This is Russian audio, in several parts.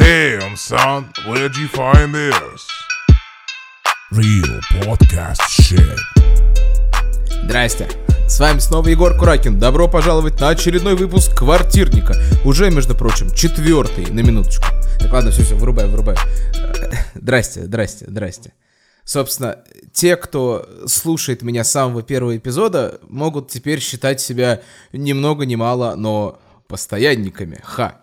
Damn, son, where'd you find this? Real podcast shit. Здрасте. С вами снова Егор Куракин. Добро пожаловать на очередной выпуск «Квартирника». Уже, между прочим, четвертый, на минуточку. Так, ладно, все, все, вырубай, вырубай. Здрасте, здрасте, здрасте. Собственно, те, кто слушает меня с самого первого эпизода, могут теперь считать себя ни много ни мало, но постоянниками. Ха.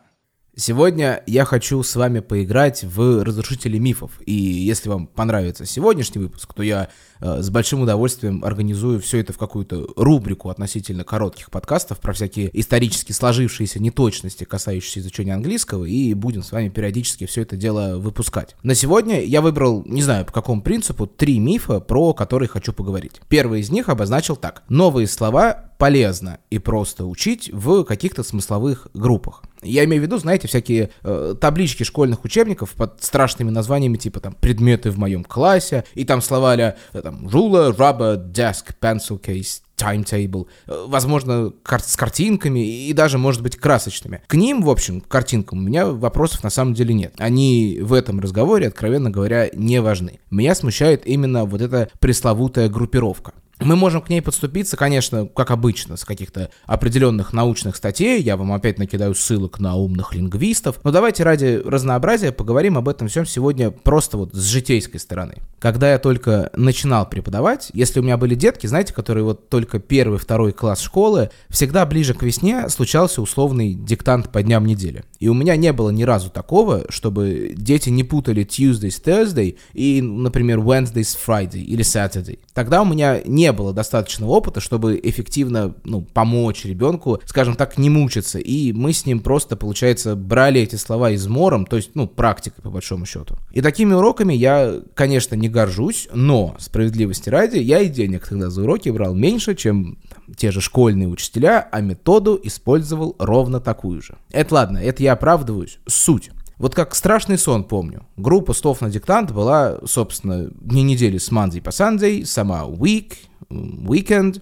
Сегодня я хочу с вами поиграть в разрушители мифов. И если вам понравится сегодняшний выпуск, то я э, с большим удовольствием организую все это в какую-то рубрику относительно коротких подкастов про всякие исторически сложившиеся неточности, касающиеся изучения английского, и будем с вами периодически все это дело выпускать. На сегодня я выбрал, не знаю по какому принципу, три мифа, про которые хочу поговорить. Первый из них обозначил так. Новые слова полезно и просто учить в каких-то смысловых группах. Я имею в виду, знаете, всякие э, таблички школьных учебников под страшными названиями, типа там «предметы в моем классе», и там слова а там «ruler», «rubber», «desk», «pencil case», timetable, э, возможно, кар- с картинками и даже, может быть, красочными. К ним, в общем, картинкам, у меня вопросов на самом деле нет. Они в этом разговоре, откровенно говоря, не важны. Меня смущает именно вот эта пресловутая группировка. Мы можем к ней подступиться, конечно, как обычно, с каких-то определенных научных статей. Я вам опять накидаю ссылок на умных лингвистов. Но давайте ради разнообразия поговорим об этом всем сегодня просто вот с житейской стороны. Когда я только начинал преподавать, если у меня были детки, знаете, которые вот только первый, второй класс школы, всегда ближе к весне случался условный диктант по дням недели. И у меня не было ни разу такого, чтобы дети не путали Tuesdays, Thursday и, например, Wednesdays, Friday или Saturday. Тогда у меня не не было достаточного опыта, чтобы эффективно ну, помочь ребенку, скажем так, не мучиться. И мы с ним просто, получается, брали эти слова измором, то есть, ну, практикой, по большому счету. И такими уроками я, конечно, не горжусь, но, справедливости ради, я и денег тогда за уроки брал меньше, чем там, те же школьные учителя, а методу использовал ровно такую же. Это ладно, это я оправдываюсь. Суть. Вот как страшный сон помню. Группа слов на диктант была, собственно, дни недели с Monday по Sunday, сама week, weekend,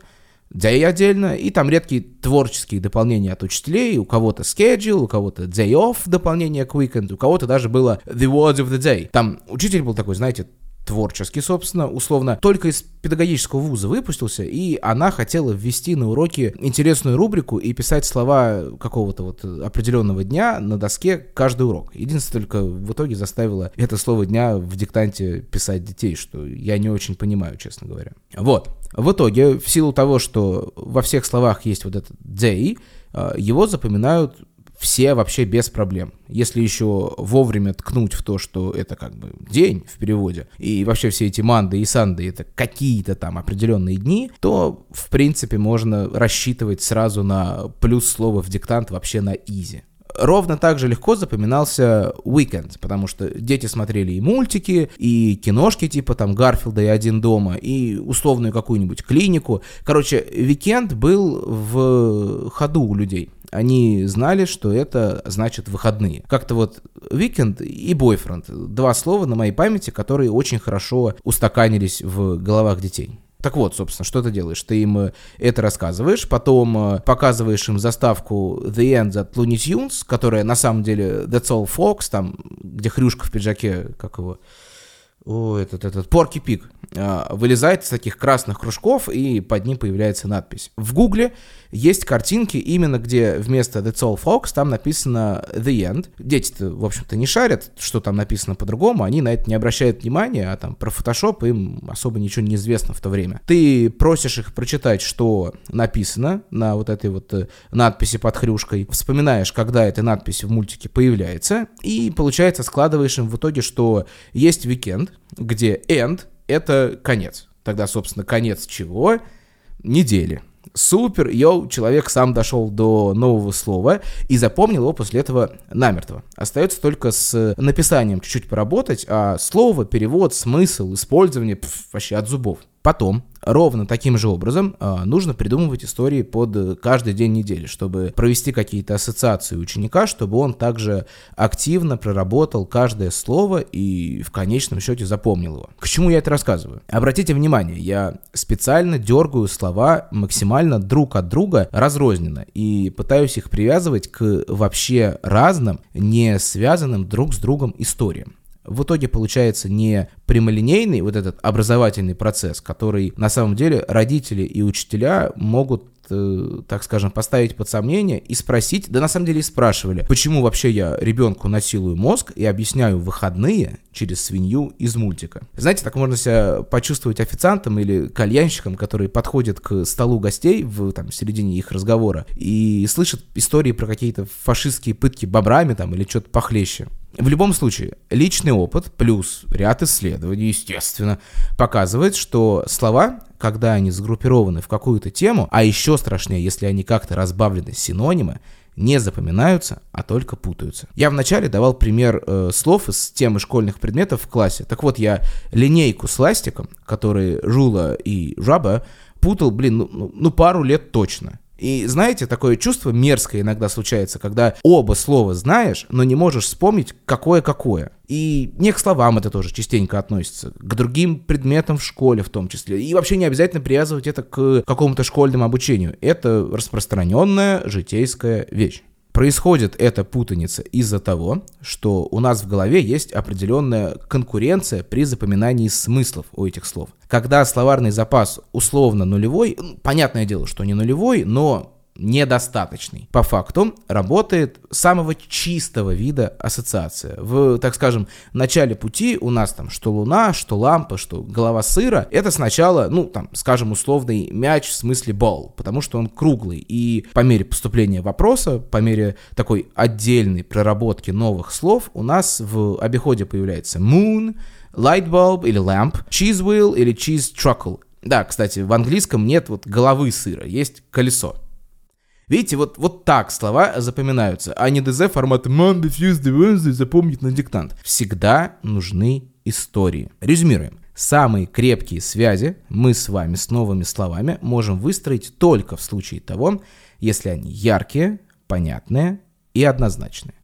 day отдельно, и там редкие творческие дополнения от учителей, у кого-то schedule, у кого-то day off дополнение к weekend, у кого-то даже было the word of the day. Там учитель был такой, знаете, творческий, собственно, условно, только из педагогического вуза выпустился, и она хотела ввести на уроки интересную рубрику и писать слова какого-то вот определенного дня на доске каждый урок. Единственное, только в итоге заставила это слово дня в диктанте писать детей, что я не очень понимаю, честно говоря. Вот. В итоге, в силу того, что во всех словах есть вот этот day, э, его запоминают все вообще без проблем. Если еще вовремя ткнуть в то, что это как бы день в переводе, и вообще все эти Monday и Sunday это какие-то там определенные дни, то в принципе можно рассчитывать сразу на плюс слова в диктант вообще на easy. Ровно так же легко запоминался Уикенд, потому что дети смотрели и мультики, и киношки типа там Гарфилда и «Один дома», и условную какую-нибудь клинику. Короче, Викенд был в ходу у людей они знали, что это значит выходные. Как-то вот weekend и бойфренд. Два слова на моей памяти, которые очень хорошо устаканились в головах детей. Так вот, собственно, что ты делаешь? Ты им э, это рассказываешь, потом э, показываешь им заставку The End от Looney Tunes, которая на самом деле That's All Fox, там, где Хрюшка в пиджаке, как его, о, этот, этот, Порки Пик, а, вылезает из таких красных кружков, и под ним появляется надпись. В Гугле есть картинки именно, где вместо That's All Folks там написано The End. Дети-то, в общем-то, не шарят, что там написано по-другому, они на это не обращают внимания, а там про Photoshop им особо ничего не известно в то время. Ты просишь их прочитать, что написано на вот этой вот э, надписи под хрюшкой, вспоминаешь, когда эта надпись в мультике появляется, и, получается, складываешь им в итоге, что есть weekend, где end — это конец. Тогда, собственно, конец чего? Недели. Супер, йоу, человек сам дошел до нового слова и запомнил его после этого намертво. Остается только с написанием чуть-чуть поработать, а слово, перевод, смысл, использование пф, вообще от зубов. Потом Ровно таким же образом э, нужно придумывать истории под каждый день недели, чтобы провести какие-то ассоциации ученика, чтобы он также активно проработал каждое слово и в конечном счете запомнил его. К чему я это рассказываю? Обратите внимание, я специально дергаю слова максимально друг от друга разрозненно и пытаюсь их привязывать к вообще разным, не связанным друг с другом историям в итоге получается не прямолинейный вот этот образовательный процесс, который на самом деле родители и учителя могут э, так скажем, поставить под сомнение и спросить, да на самом деле и спрашивали, почему вообще я ребенку насилую мозг и объясняю выходные через свинью из мультика. Знаете, так можно себя почувствовать официантом или кальянщиком, который подходит к столу гостей в там, середине их разговора и слышит истории про какие-то фашистские пытки бобрами там или что-то похлеще. В любом случае, личный опыт плюс ряд исследований, естественно, показывает, что слова, когда они сгруппированы в какую-то тему, а еще страшнее, если они как-то разбавлены синонимы, не запоминаются, а только путаются. Я вначале давал пример э, слов из темы школьных предметов в классе. Так вот, я линейку с ластиком, который Жула и Жаба, путал, блин, ну, ну, ну пару лет точно. И знаете, такое чувство мерзкое иногда случается, когда оба слова знаешь, но не можешь вспомнить, какое какое. И не к словам это тоже частенько относится, к другим предметам в школе в том числе. И вообще не обязательно привязывать это к какому-то школьному обучению. Это распространенная житейская вещь. Происходит эта путаница из-за того, что у нас в голове есть определенная конкуренция при запоминании смыслов у этих слов. Когда словарный запас условно нулевой, понятное дело, что не нулевой, но недостаточный. По факту работает самого чистого вида ассоциация. В, так скажем, начале пути у нас там что луна, что лампа, что голова сыра. Это сначала, ну, там, скажем, условный мяч в смысле бал, потому что он круглый. И по мере поступления вопроса, по мере такой отдельной проработки новых слов, у нас в обиходе появляется moon, light bulb или lamp, cheese wheel или cheese truckle. Да, кстати, в английском нет вот головы сыра, есть колесо. Видите, вот, вот так слова запоминаются, а не ДЗ формата Monday, Tuesday, Wednesday запомнить на диктант. Всегда нужны истории. Резюмируем. Самые крепкие связи мы с вами с новыми словами можем выстроить только в случае того, если они яркие, понятные и однозначные.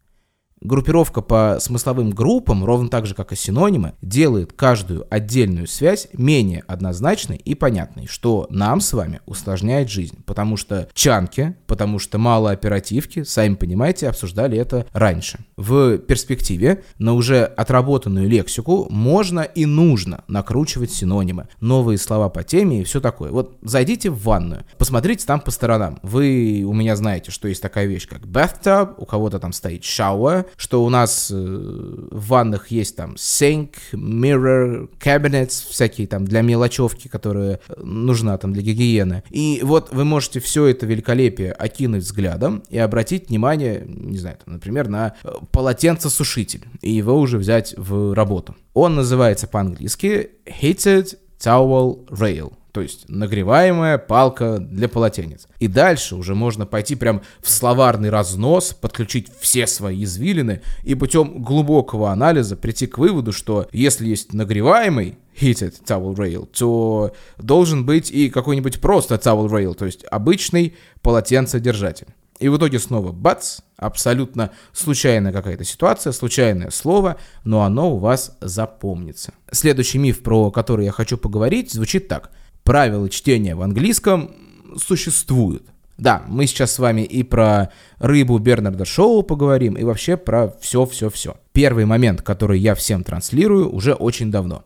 Группировка по смысловым группам, ровно так же, как и синонимы, делает каждую отдельную связь менее однозначной и понятной, что нам с вами усложняет жизнь, потому что чанки, потому что мало оперативки, сами понимаете, обсуждали это раньше. В перспективе на уже отработанную лексику можно и нужно накручивать синонимы, новые слова по теме и все такое. Вот зайдите в ванную, посмотрите там по сторонам. Вы у меня знаете, что есть такая вещь, как bathtub, у кого-то там стоит shower, что у нас э, в ваннах есть там sink, mirror, cabinets, всякие там для мелочевки, которые э, нужна там для гигиены. И вот вы можете все это великолепие окинуть взглядом и обратить внимание, не знаю, там, например, на э, полотенцесушитель, и его уже взять в работу. Он называется по-английски heated towel rail то есть нагреваемая палка для полотенец. И дальше уже можно пойти прям в словарный разнос, подключить все свои извилины и путем глубокого анализа прийти к выводу, что если есть нагреваемый heated towel rail, то должен быть и какой-нибудь просто towel rail, то есть обычный полотенцедержатель. И в итоге снова бац, абсолютно случайная какая-то ситуация, случайное слово, но оно у вас запомнится. Следующий миф, про который я хочу поговорить, звучит так правила чтения в английском существуют. Да, мы сейчас с вами и про рыбу Бернарда Шоу поговорим, и вообще про все-все-все. Первый момент, который я всем транслирую уже очень давно.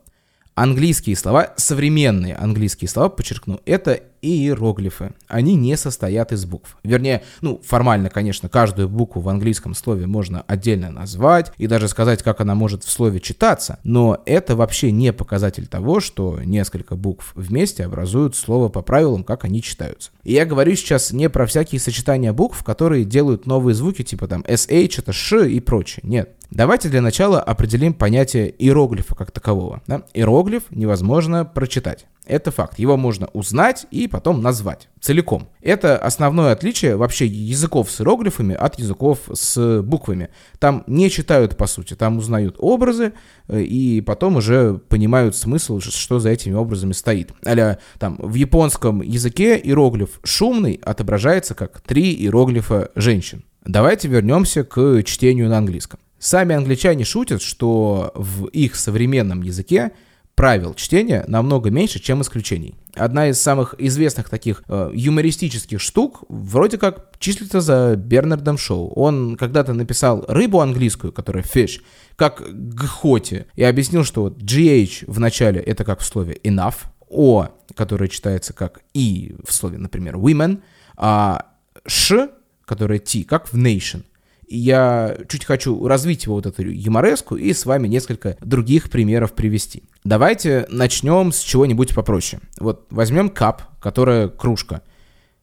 Английские слова, современные английские слова, подчеркну, это иероглифы. Они не состоят из букв. Вернее, ну, формально, конечно, каждую букву в английском слове можно отдельно назвать и даже сказать, как она может в слове читаться, но это вообще не показатель того, что несколько букв вместе образуют слово по правилам, как они читаются. И я говорю сейчас не про всякие сочетания букв, которые делают новые звуки, типа там SH, это Ш и прочее. Нет. Давайте для начала определим понятие иероглифа как такового. Да? Иероглиф невозможно прочитать. Это факт. Его можно узнать и потом назвать целиком. Это основное отличие вообще языков с иероглифами от языков с буквами. Там не читают, по сути, там узнают образы э, и потом уже понимают смысл, что за этими образами стоит. Аля, там, в японском языке иероглиф шумный отображается как три иероглифа женщин. Давайте вернемся к чтению на английском. Сами англичане шутят, что в их современном языке правил чтения намного меньше, чем исключений. Одна из самых известных таких э, юмористических штук вроде как числится за Бернардом Шоу. Он когда-то написал рыбу английскую, которая fish, как гхоти, и объяснил, что вот GH в начале это как в слове enough, O, которое читается как и в слове, например, women, а ш, которое T, как в nation – я чуть хочу развить его вот эту юмореску и с вами несколько других примеров привести. Давайте начнем с чего-нибудь попроще. Вот возьмем кап, которая кружка.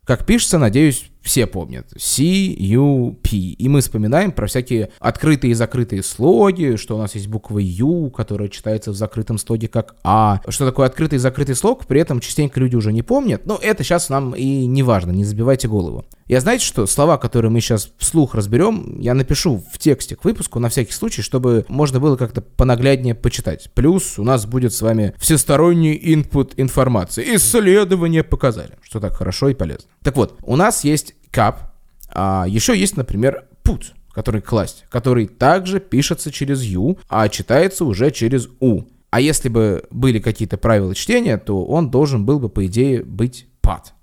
Как пишется, надеюсь, все помнят. C-U-P. И мы вспоминаем про всякие открытые и закрытые слоги, что у нас есть буква U, которая читается в закрытом слоге как А. Что такое открытый и закрытый слог, при этом частенько люди уже не помнят. Но это сейчас нам и не важно, не забивайте голову. Я знаете что, слова, которые мы сейчас вслух разберем, я напишу в тексте к выпуску на всякий случай, чтобы можно было как-то понагляднее почитать. Плюс у нас будет с вами всесторонний инпут информации. Исследования показали, что так хорошо и полезно. Так вот, у нас есть cup, а еще есть, например, put, который класть, который также пишется через U, а читается уже через U. А если бы были какие-то правила чтения, то он должен был бы, по идее, быть pat.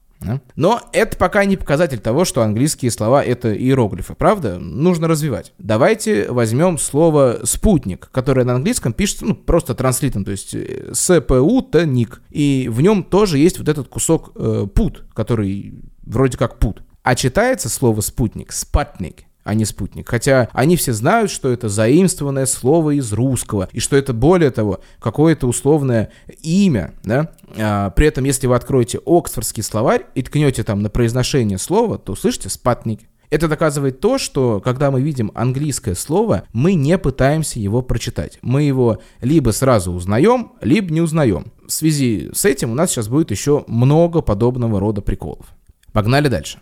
Но это пока не показатель того, что английские слова это иероглифы, правда? Нужно развивать. Давайте возьмем слово спутник, которое на английском пишется ну, просто транслитом, то есть э, СПУ-то ник. И в нем тоже есть вот этот кусок э, пут, который вроде как пут. А читается слово спутник, спатник, а не спутник. Хотя они все знают, что это заимствованное слово из русского, и что это, более того, какое-то условное имя, да? А, при этом, если вы откроете Оксфордский словарь и ткнете там на произношение слова, то услышите спатник. Это доказывает то, что когда мы видим английское слово, мы не пытаемся его прочитать. Мы его либо сразу узнаем, либо не узнаем. В связи с этим у нас сейчас будет еще много подобного рода приколов. Погнали дальше.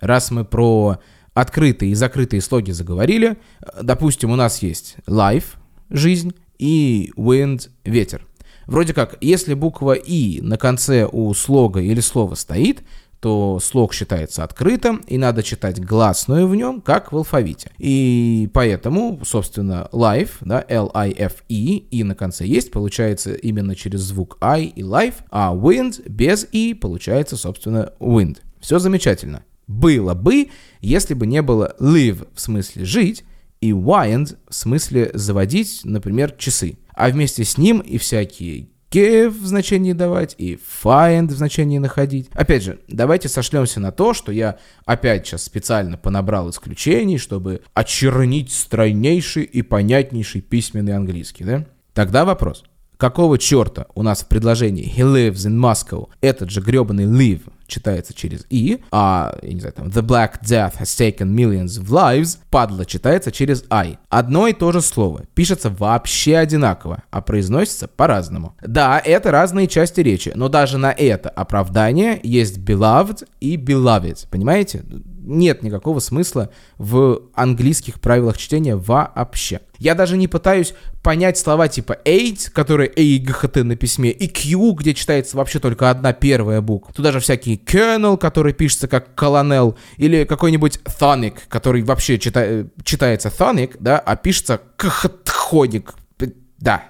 Раз мы про открытые и закрытые слоги заговорили, допустим, у нас есть life, жизнь, и wind, ветер. Вроде как, если буква «и» на конце у слога или слова стоит, то слог считается открытым, и надо читать гласную в нем, как в алфавите. И поэтому, собственно, life, да, L-I-F-E, и на конце есть, получается именно через звук I и life, а wind без «и» получается, собственно, wind. Все замечательно было бы, если бы не было live в смысле жить и wind в смысле заводить, например, часы. А вместе с ним и всякие give в значении давать и find в значении находить. Опять же, давайте сошлемся на то, что я опять сейчас специально понабрал исключений, чтобы очернить стройнейший и понятнейший письменный английский, да? Тогда вопрос. Какого черта у нас в предложении he lives in Moscow этот же гребаный live читается через «и», а, я не знаю, там, «The Black Death has taken millions of lives», «падла» читается через «I». Одно и то же слово, пишется вообще одинаково, а произносится по-разному. Да, это разные части речи, но даже на это оправдание есть beloved и beloved, понимаете? Нет никакого смысла в английских правилах чтения вообще. Я даже не пытаюсь понять слова типа AIDS, которые AGHT на письме, и Q, где читается вообще только одна первая буква. Тут даже всякие Colonel, который пишется как колонел, или какой-нибудь Thonic, который вообще чита читается Thonic, да, а пишется Кхтходик. Да,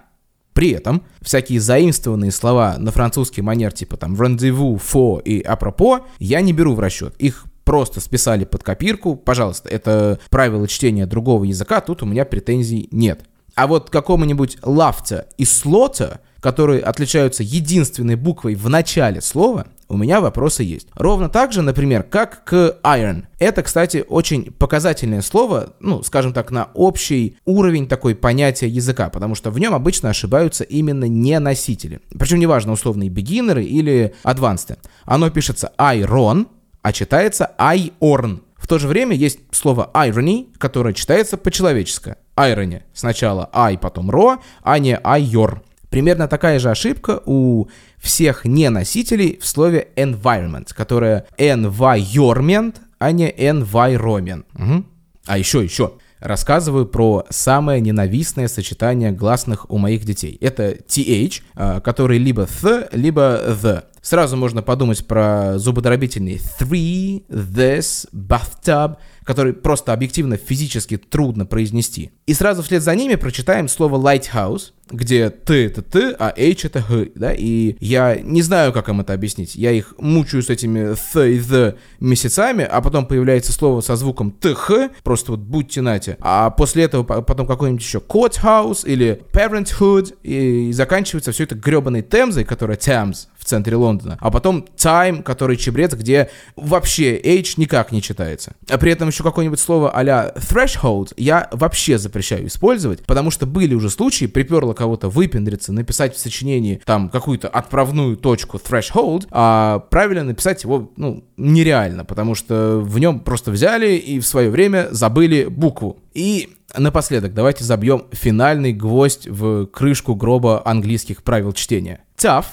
при этом всякие заимствованные слова на французский манер, типа там рандеву, фо и апропо, я не беру в расчет. Их просто списали под копирку, пожалуйста, это правило чтения другого языка, тут у меня претензий нет. А вот какому-нибудь лавца и слота, которые отличаются единственной буквой в начале слова, у меня вопросы есть. Ровно так же, например, как к iron. Это, кстати, очень показательное слово, ну, скажем так, на общий уровень такой понятия языка, потому что в нем обычно ошибаются именно не носители. Причем неважно, условные бигинеры или advanced. Оно пишется iron, а читается айорн. В то же время есть слово irony, которое читается по-человечески. irony. Сначала I, потом ро, а не your. Примерно такая же ошибка у всех неносителей в слове environment, которое environment, а не environment. Угу. А еще, еще. Рассказываю про самое ненавистное сочетание гласных у моих детей. Это th, а, который либо th, либо the. Сразу можно подумать про зубодробительный three, this, bathtub, который просто объективно физически трудно произнести. И сразу вслед за ними прочитаем слово lighthouse, где ты это ты, а h это х, да, и я не знаю, как им это объяснить. Я их мучаю с этими th и the месяцами, а потом появляется слово со звуком тх, просто вот будьте нате, а после этого потом какой-нибудь еще courthouse или parenthood, и заканчивается все это гребаной темзой, которая Thames в центре Лондона, а потом time, который чебрец, где вообще h никак не читается. А при этом еще какое-нибудь слово а-ля threshold я вообще запрещаю использовать, потому что были уже случаи, приперло кого-то выпендриться, написать в сочинении там какую-то отправную точку threshold, а правильно написать его, ну, нереально, потому что в нем просто взяли и в свое время забыли букву. И Напоследок, давайте забьем финальный гвоздь в крышку гроба английских правил чтения. Tough,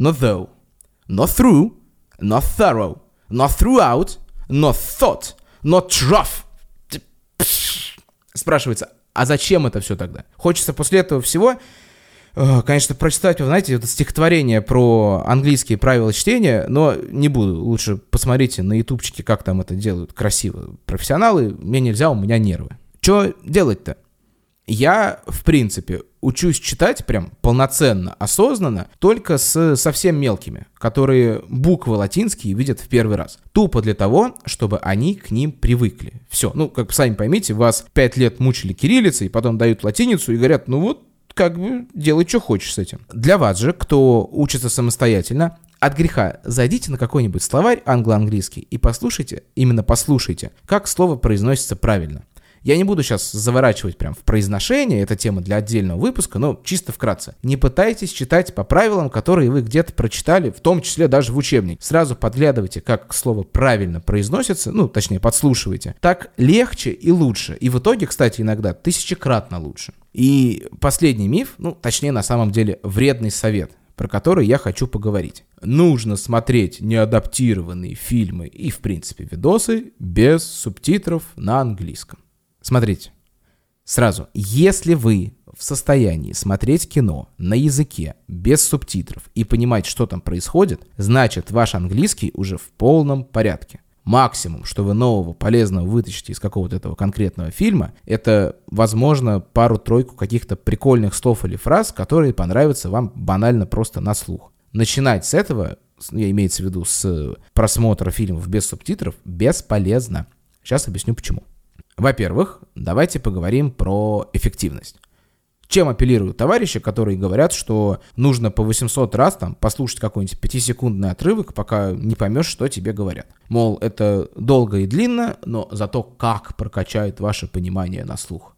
not though, not through, not thorough, not throughout, not thought, not rough. Спрашивается, а зачем это все тогда? Хочется после этого всего, э, конечно, прочитать, вы знаете, это стихотворение про английские правила чтения, но не буду. Лучше посмотрите на ютубчике, как там это делают красиво профессионалы. Мне нельзя, у меня нервы. Что делать-то? Я, в принципе, учусь читать прям полноценно, осознанно, только с совсем мелкими, которые буквы латинские видят в первый раз. Тупо для того, чтобы они к ним привыкли. Все. Ну, как сами поймите, вас пять лет мучили кириллицей, потом дают латиницу и говорят, ну вот, как бы делай, что хочешь с этим. Для вас же, кто учится самостоятельно, от греха зайдите на какой-нибудь словарь англо-английский и послушайте, именно послушайте, как слово произносится правильно. Я не буду сейчас заворачивать прям в произношение, это тема для отдельного выпуска, но чисто вкратце. Не пытайтесь читать по правилам, которые вы где-то прочитали, в том числе даже в учебнике. Сразу подглядывайте, как слово правильно произносится, ну, точнее, подслушивайте. Так легче и лучше. И в итоге, кстати, иногда тысячекратно лучше. И последний миф, ну, точнее, на самом деле, вредный совет про который я хочу поговорить. Нужно смотреть неадаптированные фильмы и, в принципе, видосы без субтитров на английском. Смотрите, сразу, если вы в состоянии смотреть кино на языке без субтитров и понимать, что там происходит, значит ваш английский уже в полном порядке. Максимум, что вы нового полезного вытащите из какого-то этого конкретного фильма, это, возможно, пару-тройку каких-то прикольных слов или фраз, которые понравятся вам банально просто на слух. Начинать с этого, я имеется в виду с просмотра фильмов без субтитров, бесполезно. Сейчас объясню почему. Во-первых, давайте поговорим про эффективность. Чем апеллируют товарищи, которые говорят, что нужно по 800 раз там послушать какой-нибудь 5-секундный отрывок, пока не поймешь, что тебе говорят. Мол, это долго и длинно, но зато как прокачает ваше понимание на слух.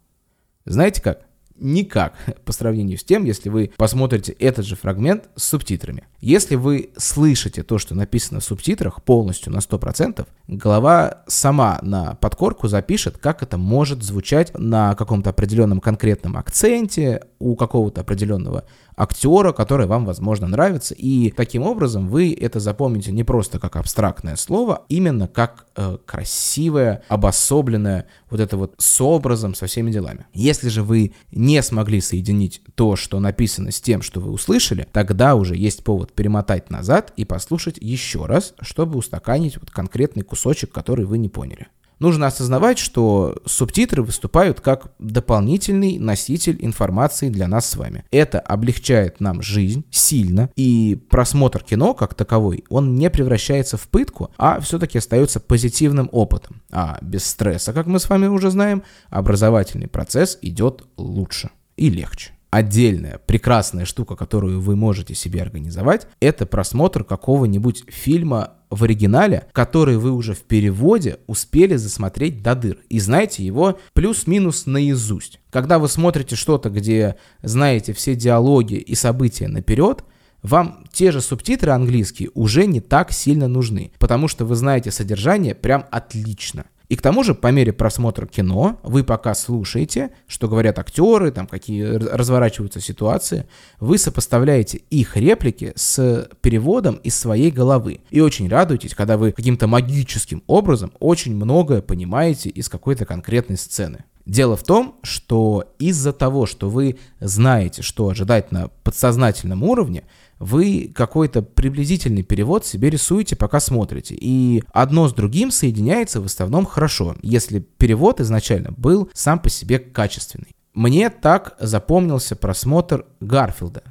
Знаете как? Никак по сравнению с тем, если вы посмотрите этот же фрагмент с субтитрами. Если вы слышите то, что написано в субтитрах полностью на 100%, голова сама на подкорку запишет, как это может звучать на каком-то определенном конкретном акценте, у какого-то определенного актера, который вам, возможно, нравится. И таким образом вы это запомните не просто как абстрактное слово, именно как э, красивое, обособленное, вот это вот с образом, со всеми делами. Если же вы не смогли соединить то, что написано с тем, что вы услышали, тогда уже есть повод перемотать назад и послушать еще раз, чтобы устаканить вот конкретный кусочек, который вы не поняли. Нужно осознавать, что субтитры выступают как дополнительный носитель информации для нас с вами. Это облегчает нам жизнь сильно, и просмотр кино как таковой, он не превращается в пытку, а все-таки остается позитивным опытом. А без стресса, как мы с вами уже знаем, образовательный процесс идет лучше и легче. Отдельная прекрасная штука, которую вы можете себе организовать, это просмотр какого-нибудь фильма в оригинале, который вы уже в переводе успели засмотреть до дыр. И знаете его плюс-минус наизусть. Когда вы смотрите что-то, где знаете все диалоги и события наперед, вам те же субтитры английские уже не так сильно нужны, потому что вы знаете содержание прям отлично. И к тому же, по мере просмотра кино, вы пока слушаете, что говорят актеры, там какие разворачиваются ситуации, вы сопоставляете их реплики с переводом из своей головы. И очень радуетесь, когда вы каким-то магическим образом очень многое понимаете из какой-то конкретной сцены. Дело в том, что из-за того, что вы знаете, что ожидать на подсознательном уровне, вы какой-то приблизительный перевод себе рисуете, пока смотрите. И одно с другим соединяется в основном хорошо, если перевод изначально был сам по себе качественный. Мне так запомнился просмотр Гарфилда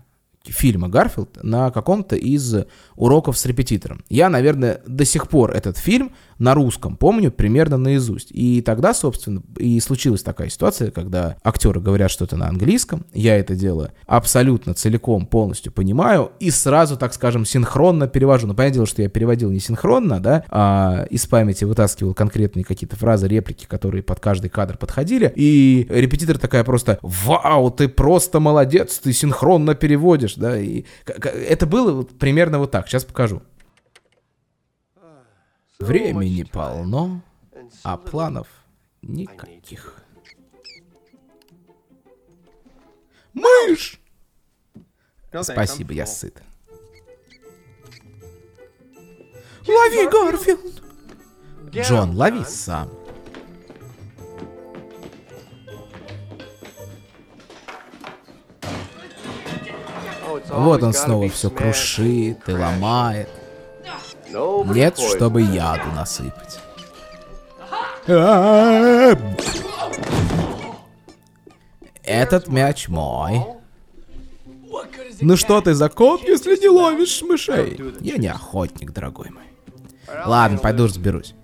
фильма Гарфилд на каком-то из уроков с репетитором. Я, наверное, до сих пор этот фильм на русском помню примерно наизусть. И тогда, собственно, и случилась такая ситуация, когда актеры говорят что-то на английском, я это дело абсолютно целиком, полностью понимаю, и сразу, так скажем, синхронно перевожу. Но понятное дело, что я переводил не синхронно, да, а из памяти вытаскивал конкретные какие-то фразы, реплики, которые под каждый кадр подходили, и репетитор такая просто «Вау, ты просто молодец, ты синхронно переводишь», да, и это было примерно вот так, сейчас покажу. Времени полно, а планов никаких. Мышь! Спасибо, я сыт. Лови, Гарфилд! Джон, лови сам. Вот он снова все крушит и ломает. Нет, чтобы яду насыпать. Этот мяч мой. Ну что ты за кот, если не ловишь мышей? Я не охотник, дорогой мой. Ладно, пойду разберусь.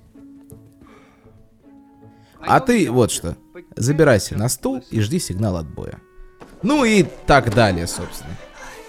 А ты вот что. Забирайся на стул и жди сигнал отбоя. Ну и так далее, собственно.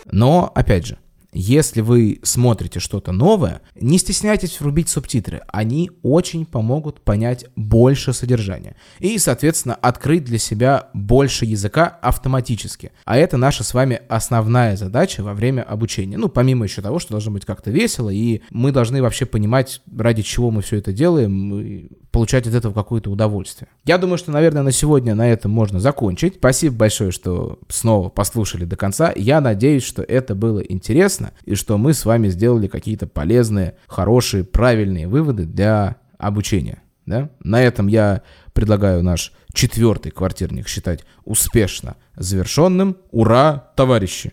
Но, опять же, если вы смотрите что-то новое, не стесняйтесь врубить субтитры. Они очень помогут понять больше содержания. И, соответственно, открыть для себя больше языка автоматически. А это наша с вами основная задача во время обучения. Ну, помимо еще того, что должно быть как-то весело, и мы должны вообще понимать, ради чего мы все это делаем, получать от этого какое-то удовольствие. Я думаю, что, наверное, на сегодня на этом можно закончить. Спасибо большое, что снова послушали до конца. Я надеюсь, что это было интересно и что мы с вами сделали какие-то полезные, хорошие, правильные выводы для обучения. Да? На этом я предлагаю наш четвертый квартирник считать успешно завершенным. Ура, товарищи!